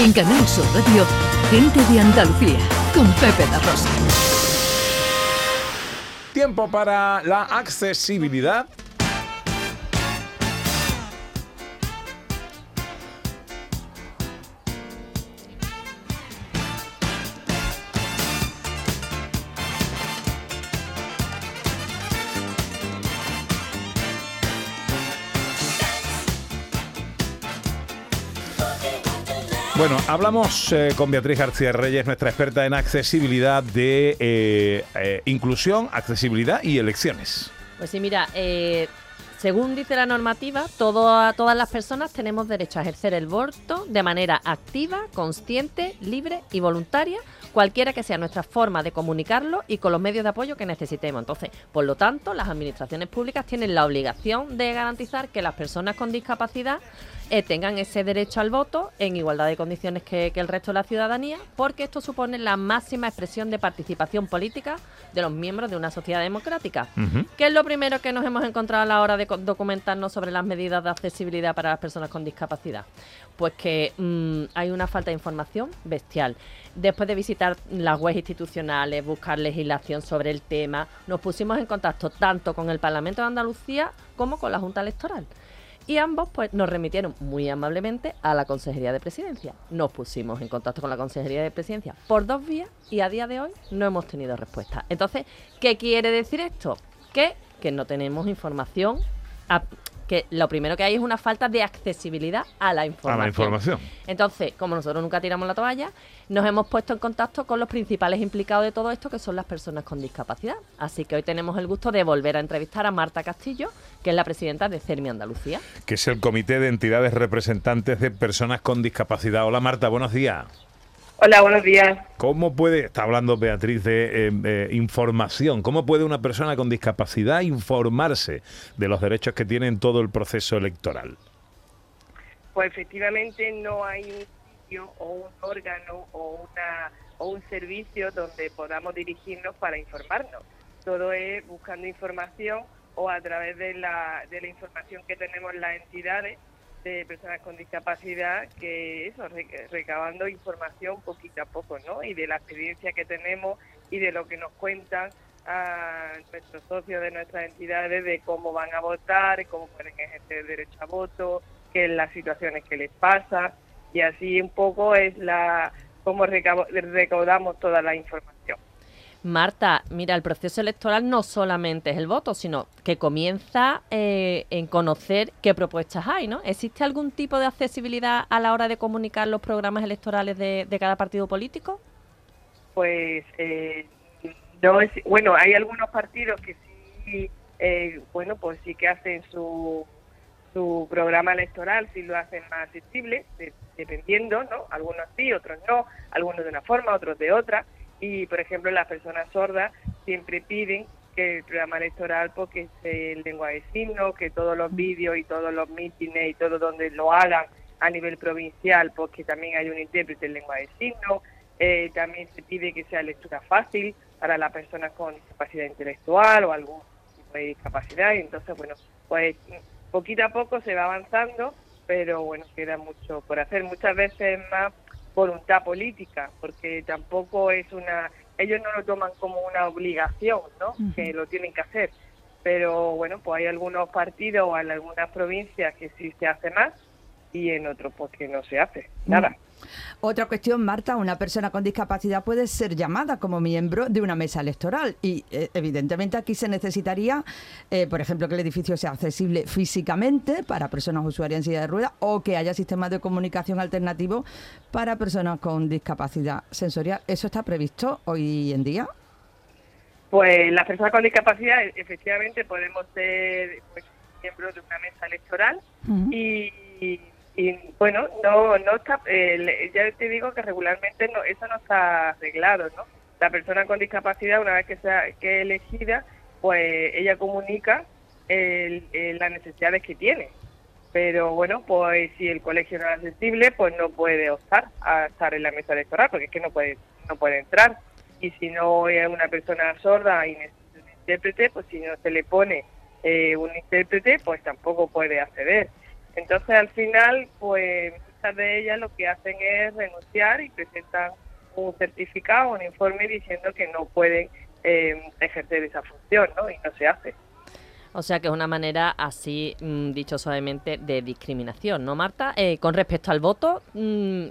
En Canal Sur Radio, Gente de Andalucía, con Pepe La Rosa. Tiempo para la accesibilidad. Bueno, hablamos eh, con Beatriz García Reyes, nuestra experta en accesibilidad de eh, eh, inclusión, accesibilidad y elecciones. Pues sí, mira, según dice la normativa, todas las personas tenemos derecho a ejercer el voto de manera activa, consciente, libre y voluntaria, cualquiera que sea nuestra forma de comunicarlo y con los medios de apoyo que necesitemos. Entonces, por lo tanto, las administraciones públicas tienen la obligación de garantizar que las personas con discapacidad eh, tengan ese derecho al voto en igualdad de condiciones que, el resto de la ciudadanía, porque esto supone la máxima expresión de participación política de los miembros de una sociedad democrática. ¿Qué es lo primero que nos hemos encontrado a la hora de documentarnos sobre las medidas de accesibilidad para las personas con discapacidad? Pues que mm, hay una falta de información bestial. Después de visitar las webs institucionales, buscar legislación sobre el tema, nos pusimos en contacto tanto con el Parlamento de Andalucía como con la Junta Electoral y ambos pues nos remitieron muy amablemente a la Consejería de Presidencia. Nos pusimos en contacto con la Consejería de Presidencia por dos vías y a día de hoy no hemos tenido respuesta. Entonces, ¿qué quiere decir esto? Que, que no tenemos información que lo primero que hay es una falta de accesibilidad a la información. A la información. Entonces, como nosotros nunca tiramos la toalla, nos hemos puesto en contacto con los principales implicados de todo esto, que son las personas con discapacidad. Así que hoy tenemos el gusto de volver a entrevistar a Marta Castillo, que es la presidenta de CERMI Andalucía. Que es el Comité de Entidades Representantes de Personas con Discapacidad. Hola Marta, buenos días. Hola, buenos días. ¿Cómo puede, está hablando Beatriz de eh, información, cómo puede una persona con discapacidad informarse de los derechos que tiene en todo el proceso electoral? Pues efectivamente no hay un sitio o un órgano o, una, o un servicio donde podamos dirigirnos para informarnos. Todo es buscando información o a través de la, de la información que tenemos las entidades de personas con discapacidad que eso, recabando información poquito a poco, ¿no? Y de la experiencia que tenemos y de lo que nos cuentan a nuestros socios de nuestras entidades de cómo van a votar, cómo pueden ejercer el derecho a voto, qué es las situaciones que les pasa y así un poco es la cómo recaudamos toda la información. Marta, mira, el proceso electoral no solamente es el voto, sino que comienza eh, en conocer qué propuestas hay, ¿no? ¿Existe algún tipo de accesibilidad a la hora de comunicar los programas electorales de, cada partido político? Pues eh, no es, bueno, hay algunos partidos que sí, eh, bueno, pues sí que hacen su, su programa electoral, sí lo hacen más accesible, dependiendo, ¿no? Algunos sí, otros no, algunos de una forma, otros de otra y por ejemplo las personas sordas siempre piden que el programa electoral porque pues, el lengua de signos, que todos los vídeos y todos los mítines y todo donde lo hagan a nivel provincial, porque pues, también hay un intérprete en lengua de signos, eh, también se pide que sea lectura fácil para las personas con discapacidad intelectual o algún tipo de discapacidad, y entonces bueno, pues poquito a poco se va avanzando, pero bueno, queda mucho por hacer, muchas veces más voluntad política, porque tampoco es una, ellos no lo toman como una obligación, ¿no? Que lo tienen que hacer. Pero bueno, pues hay algunos partidos o en algunas provincias que sí se hace más y en otros pues que no se hace nada. Otra cuestión, Marta, una persona con discapacidad puede ser llamada como miembro de una mesa electoral y eh, evidentemente aquí se necesitaría, eh, por ejemplo, que el edificio sea accesible físicamente para personas usuarias en silla de ruedas o que haya sistemas de comunicación alternativos para personas con discapacidad sensorial. ¿Eso está previsto hoy en día? Pues las personas con discapacidad e, efectivamente podemos ser pues, miembros de una mesa electoral y y bueno, no, no está, eh, ya te digo que regularmente no, eso no está arreglado, ¿no? La persona con discapacidad, una vez que sea que elegida, pues ella comunica las necesidades que tiene. Pero bueno, pues si el colegio no es accesible, pues no puede optar a estar en la mesa electoral, porque es que no puede, no puede entrar. Y si no es una persona sorda y necesita un intérprete, pues si no se le pone eh, un intérprete, pues tampoco puede acceder. Entonces, al final, pues muchas de ellas lo que hacen es renunciar y presentan un certificado, un informe diciendo que no pueden eh, ejercer esa función, ¿no? Y no se hace. O sea que es una manera así, mm, dicho suavemente, de discriminación, ¿no, Marta? Eh, con respecto al voto, mm,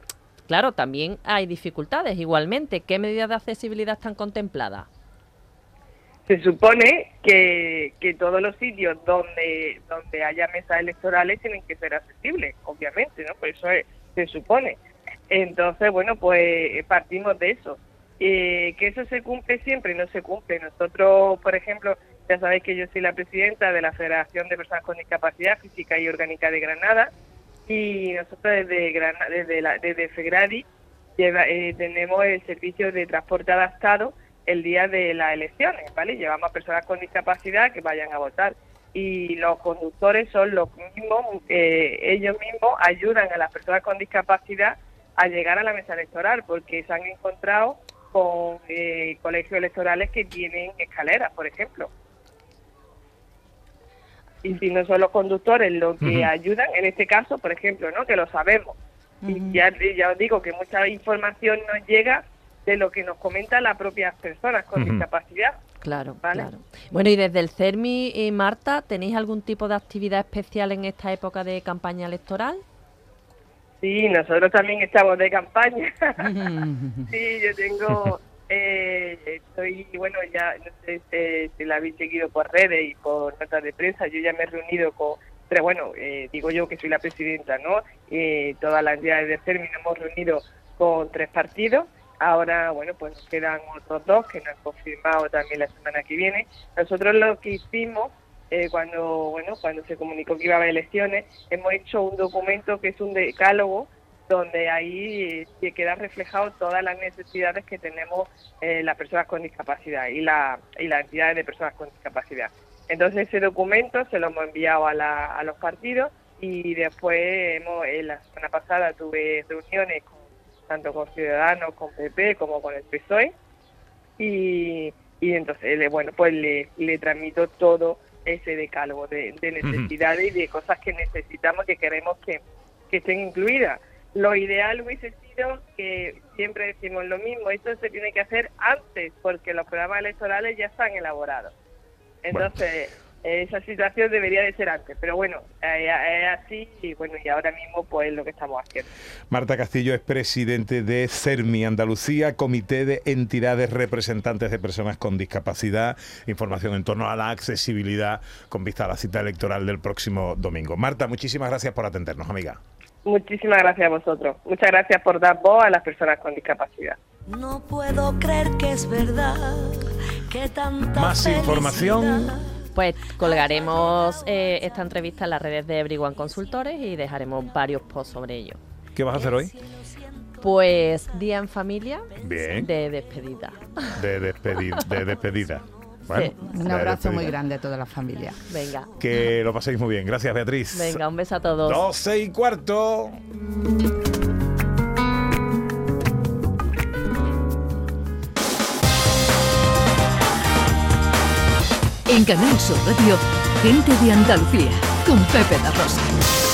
claro, también hay dificultades igualmente. ¿Qué medidas de accesibilidad están contempladas? Se supone que, que todos los sitios donde, donde haya mesas electorales tienen que ser accesibles, obviamente, ¿no? Por eso es- se supone. Entonces, bueno, pues partimos de eso. Eh, que eso se cumple siempre, no se cumple. Nosotros, por ejemplo, ya sabéis que yo soy la presidenta de la Federación de Personas con Discapacidad Física y Orgánica de Granada y nosotros desde, Grana- desde, la, desde FEGRADI eh, tenemos el servicio de transporte adaptado el día de las elecciones, ¿vale? Llevamos a personas con discapacidad que vayan a votar y los conductores son los mismos, eh, ellos mismos ayudan a las personas con discapacidad a llegar a la mesa electoral porque se han encontrado con eh, colegios electorales que tienen escaleras, por ejemplo. Y si no son los conductores los que ayudan, en este caso, por ejemplo, ¿no? que lo sabemos. Y ya, ya os digo que mucha información nos llega de lo que nos comentan las propias personas con discapacidad. Claro, Vale. claro. Bueno, y desde el CERMI, y Marta, ¿tenéis algún tipo de actividad especial en esta época de campaña electoral? Sí, nosotros también estamos de campaña. sí, yo tengo, eh, estoy, bueno, ya no sé si, si la habéis seguido por redes y por notas de prensa, yo ya me he reunido con, pero bueno, eh, digo yo que soy la presidenta, ¿no? Eh, todas las entidades de CERMI nos hemos reunido con tres partidos. Ahora, bueno, pues nos quedan otros dos que nos han confirmado también la semana que viene. Nosotros lo que hicimos eh, cuando bueno cuando se comunicó que iba a haber elecciones hemos hecho un documento que es un decálogo donde ahí eh, se queda reflejado todas las necesidades que tenemos eh, las personas con discapacidad y la y las entidades de personas con discapacidad entonces ese documento se lo hemos enviado a, la- a los partidos y después hemos en la semana pasada tuve reuniones con- tanto con Ciudadanos con PP como con el PSOE y, y entonces le- bueno pues le, le transmito todo ese decálogo de, de necesidades y de cosas que necesitamos que queremos que, que estén incluidas. Lo ideal hubiese sido que siempre decimos lo mismo esto se tiene que hacer antes porque los programas electorales ya están elaborados. Entonces esa situación debería de ser antes pero bueno eh, es así y bueno y ahora mismo pues es lo que estamos haciendo Marta Castillo es presidente de CERMI Andalucía, Comité de Entidades Representantes de Personas con Discapacidad. Información en torno a la accesibilidad con vista a la cita electoral del próximo domingo. Marta, muchísimas gracias por atendernos, amiga. muchísimas gracias a vosotros muchas gracias por dar voz a las personas con discapacidad No puedo creer que es verdad que tanta Más información. Pues colgaremos eh, esta entrevista en las redes de Everyone Consultores y dejaremos varios posts sobre ello. ¿Qué vas a hacer hoy? Pues día en familia Bien. de despedida. De, despedi- de despedida. Bueno, Un abrazo muy despedida. grande a toda la familia. Venga, Que lo paséis muy bien. Gracias, Beatriz. venga, un beso a todos. 12 y cuarto. En Canal Sur Radio, gente de Andalucía, con Pepe da Rosa.